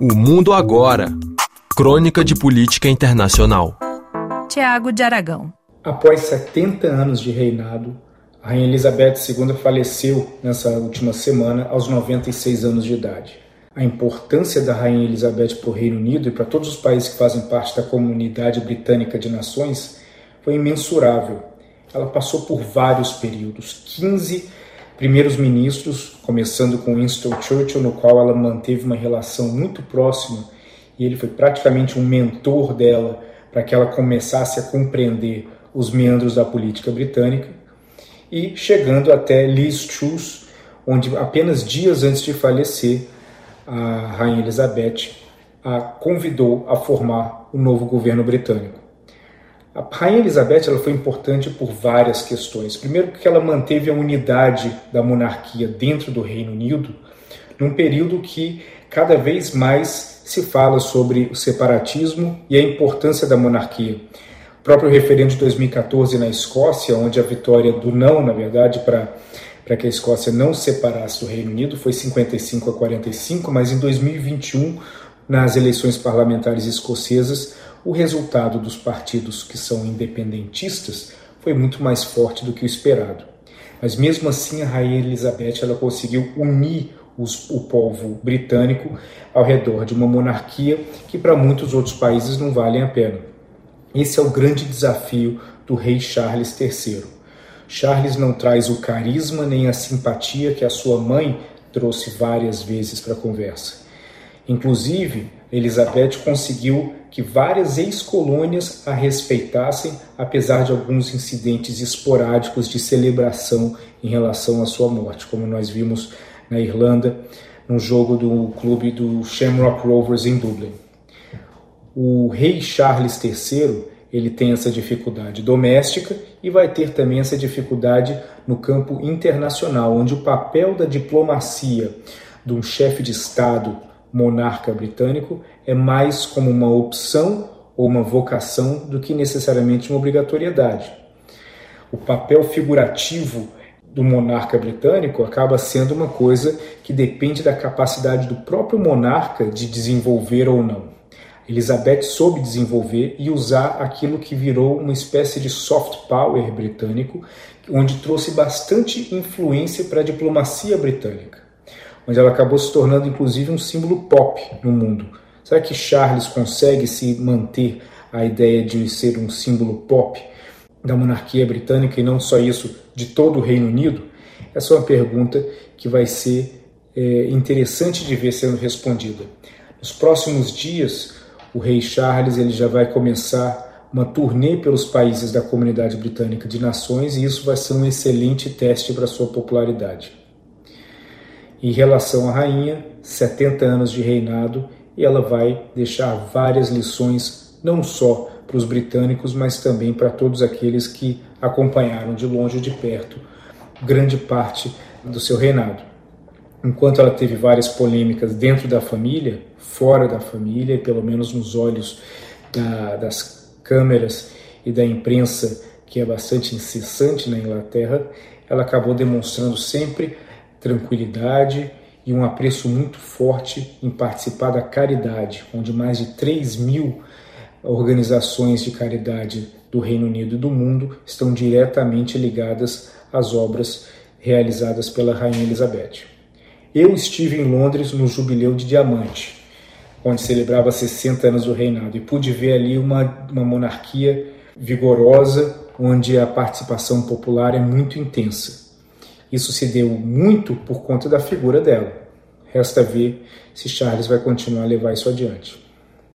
O Mundo Agora Crônica de Política Internacional. Tiago de Aragão. Após 70 anos de reinado, a Rainha Elizabeth II faleceu nessa última semana aos 96 anos de idade. A importância da Rainha Elizabeth para o Reino Unido e para todos os países que fazem parte da comunidade britânica de nações foi imensurável. Ela passou por vários períodos, 15 primeiros ministros, começando com Winston Churchill, no qual ela manteve uma relação muito próxima e ele foi praticamente um mentor dela para que ela começasse a compreender os meandros da política britânica, e chegando até Liz Truss, onde apenas dias antes de falecer, a Rainha Elizabeth a convidou a formar o novo governo britânico. A Rainha Elizabeth ela foi importante por várias questões. Primeiro, porque ela manteve a unidade da monarquia dentro do Reino Unido, num período que cada vez mais se fala sobre o separatismo e a importância da monarquia. O próprio referendo de 2014 na Escócia, onde a vitória do não, na verdade, para para que a Escócia não se separasse do Reino Unido foi 55 a 45, mas em 2021, nas eleições parlamentares escocesas, o resultado dos partidos que são independentistas foi muito mais forte do que o esperado. Mas mesmo assim, a rainha Elizabeth ela conseguiu unir os, o povo britânico ao redor de uma monarquia que para muitos outros países não valem a pena. Esse é o grande desafio do rei Charles III. Charles não traz o carisma nem a simpatia que a sua mãe trouxe várias vezes para a conversa. Inclusive, Elizabeth conseguiu que várias ex-colônias a respeitassem, apesar de alguns incidentes esporádicos de celebração em relação à sua morte, como nós vimos na Irlanda, no jogo do clube do Shamrock Rovers em Dublin. O rei Charles III ele tem essa dificuldade doméstica e vai ter também essa dificuldade no campo internacional, onde o papel da diplomacia de um chefe de Estado monarca britânico é mais como uma opção ou uma vocação do que necessariamente uma obrigatoriedade. O papel figurativo do monarca britânico acaba sendo uma coisa que depende da capacidade do próprio monarca de desenvolver ou não. Elizabeth soube desenvolver e usar aquilo que virou uma espécie de soft power britânico, onde trouxe bastante influência para a diplomacia britânica, onde ela acabou se tornando inclusive um símbolo pop no mundo. Será que Charles consegue se manter a ideia de ser um símbolo pop? da monarquia britânica e não só isso, de todo o Reino Unido? Essa é uma pergunta que vai ser é, interessante de ver sendo respondida. Nos próximos dias, o rei Charles ele já vai começar uma turnê pelos países da comunidade britânica de nações e isso vai ser um excelente teste para sua popularidade. Em relação à rainha, 70 anos de reinado e ela vai deixar várias lições, não só para os britânicos, mas também para todos aqueles que acompanharam de longe ou de perto grande parte do seu reinado. Enquanto ela teve várias polêmicas dentro da família, fora da família, e pelo menos nos olhos da, das câmeras e da imprensa, que é bastante incessante na Inglaterra, ela acabou demonstrando sempre tranquilidade e um apreço muito forte em participar da caridade, onde mais de 3 mil organizações de caridade do Reino Unido e do mundo estão diretamente ligadas às obras realizadas pela Rainha Elizabeth. Eu estive em Londres no Jubileu de Diamante, onde celebrava 60 anos do reinado, e pude ver ali uma, uma monarquia vigorosa, onde a participação popular é muito intensa. Isso se deu muito por conta da figura dela. Resta ver se Charles vai continuar a levar isso adiante.